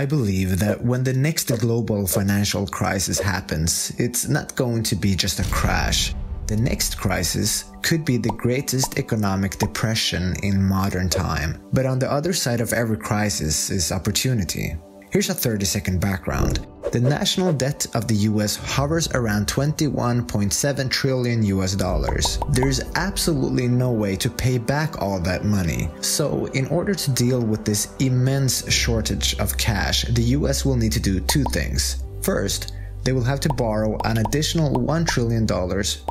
I believe that when the next global financial crisis happens, it's not going to be just a crash. The next crisis could be the greatest economic depression in modern time. But on the other side of every crisis is opportunity. Here's a 30 second background. The national debt of the US hovers around 21.7 trillion US dollars. There's absolutely no way to pay back all that money. So, in order to deal with this immense shortage of cash, the US will need to do two things. First, they will have to borrow an additional $1 trillion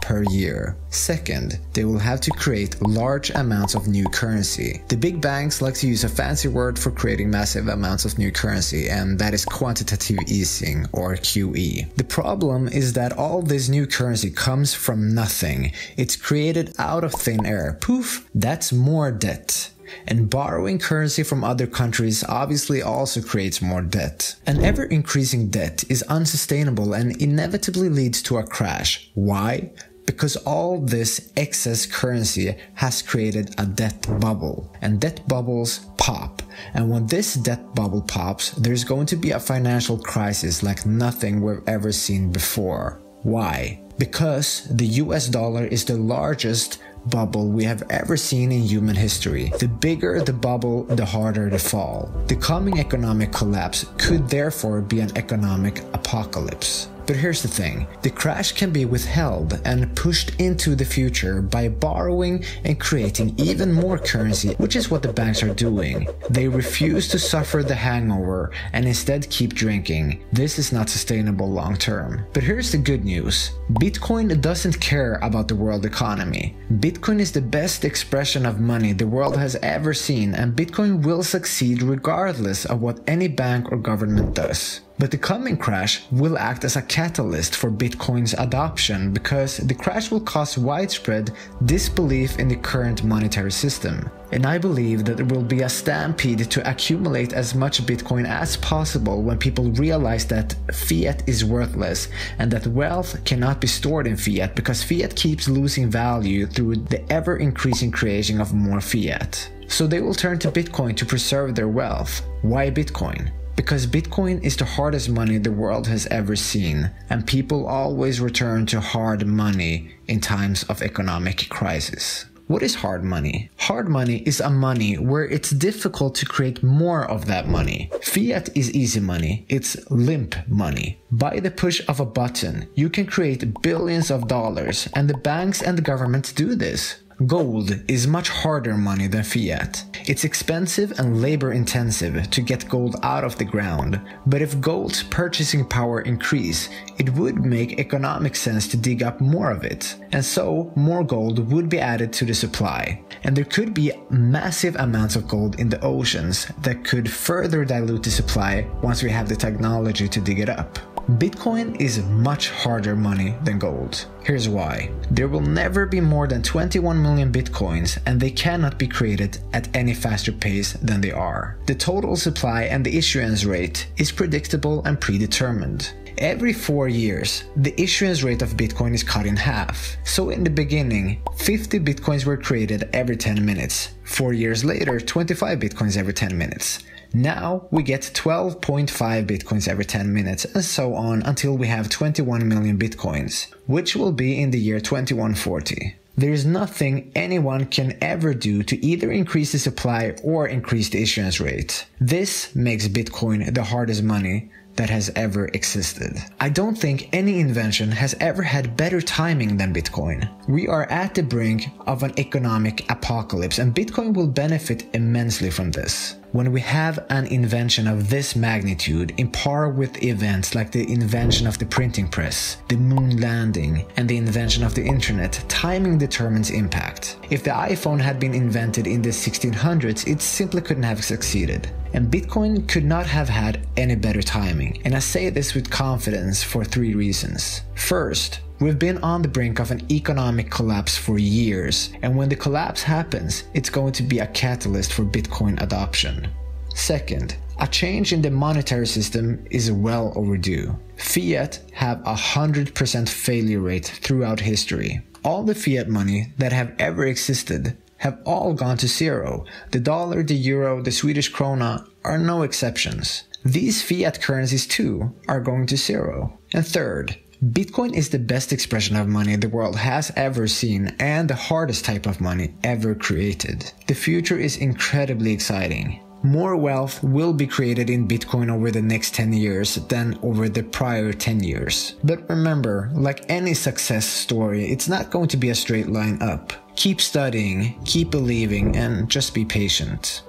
per year. Second, they will have to create large amounts of new currency. The big banks like to use a fancy word for creating massive amounts of new currency, and that is quantitative easing or QE. The problem is that all this new currency comes from nothing. It's created out of thin air. Poof, that's more debt. And borrowing currency from other countries obviously also creates more debt. An ever increasing debt is unsustainable and inevitably leads to a crash. Why? Because all this excess currency has created a debt bubble, and debt bubbles pop. And when this debt bubble pops, there's going to be a financial crisis like nothing we've ever seen before. Why? Because the US dollar is the largest bubble we have ever seen in human history. The bigger the bubble, the harder the fall. The coming economic collapse could therefore be an economic apocalypse. But here's the thing the crash can be withheld and pushed into the future by borrowing and creating even more currency, which is what the banks are doing. They refuse to suffer the hangover and instead keep drinking. This is not sustainable long term. But here's the good news Bitcoin doesn't care about the world economy. Bitcoin is the best expression of money the world has ever seen, and Bitcoin will succeed regardless of what any bank or government does. But the coming crash will act as a catalyst for Bitcoin's adoption because the crash will cause widespread disbelief in the current monetary system. And I believe that there will be a stampede to accumulate as much Bitcoin as possible when people realize that fiat is worthless and that wealth cannot be stored in fiat because fiat keeps losing value through the ever increasing creation of more fiat. So they will turn to Bitcoin to preserve their wealth. Why Bitcoin? Because Bitcoin is the hardest money the world has ever seen, and people always return to hard money in times of economic crisis. What is hard money? Hard money is a money where it's difficult to create more of that money. Fiat is easy money, it's limp money. By the push of a button, you can create billions of dollars, and the banks and the governments do this. Gold is much harder money than fiat. It's expensive and labor intensive to get gold out of the ground, but if gold's purchasing power increase, it would make economic sense to dig up more of it, and so more gold would be added to the supply. And there could be massive amounts of gold in the oceans that could further dilute the supply once we have the technology to dig it up. Bitcoin is much harder money than gold. Here's why. There will never be more than 21 million bitcoins and they cannot be created at any faster pace than they are. The total supply and the issuance rate is predictable and predetermined. Every four years, the issuance rate of Bitcoin is cut in half. So in the beginning, 50 Bitcoins were created every 10 minutes. Four years later, 25 Bitcoins every 10 minutes. Now we get 12.5 bitcoins every 10 minutes and so on until we have 21 million bitcoins, which will be in the year 2140. There is nothing anyone can ever do to either increase the supply or increase the issuance rate. This makes Bitcoin the hardest money that has ever existed. I don't think any invention has ever had better timing than Bitcoin. We are at the brink of an economic apocalypse and Bitcoin will benefit immensely from this. When we have an invention of this magnitude in par with events like the invention of the printing press, the moon landing, and the invention of the internet, timing determines impact. If the iPhone had been invented in the 1600s, it simply couldn't have succeeded. And Bitcoin could not have had any better timing. And I say this with confidence for three reasons. First, We've been on the brink of an economic collapse for years, and when the collapse happens, it's going to be a catalyst for Bitcoin adoption. Second, a change in the monetary system is well overdue. Fiat have a 100% failure rate throughout history. All the fiat money that have ever existed have all gone to zero. The dollar, the euro, the Swedish krona are no exceptions. these fiat currencies too are going to zero. And third, Bitcoin is the best expression of money the world has ever seen and the hardest type of money ever created. The future is incredibly exciting. More wealth will be created in Bitcoin over the next 10 years than over the prior 10 years. But remember, like any success story, it's not going to be a straight line up. Keep studying, keep believing, and just be patient.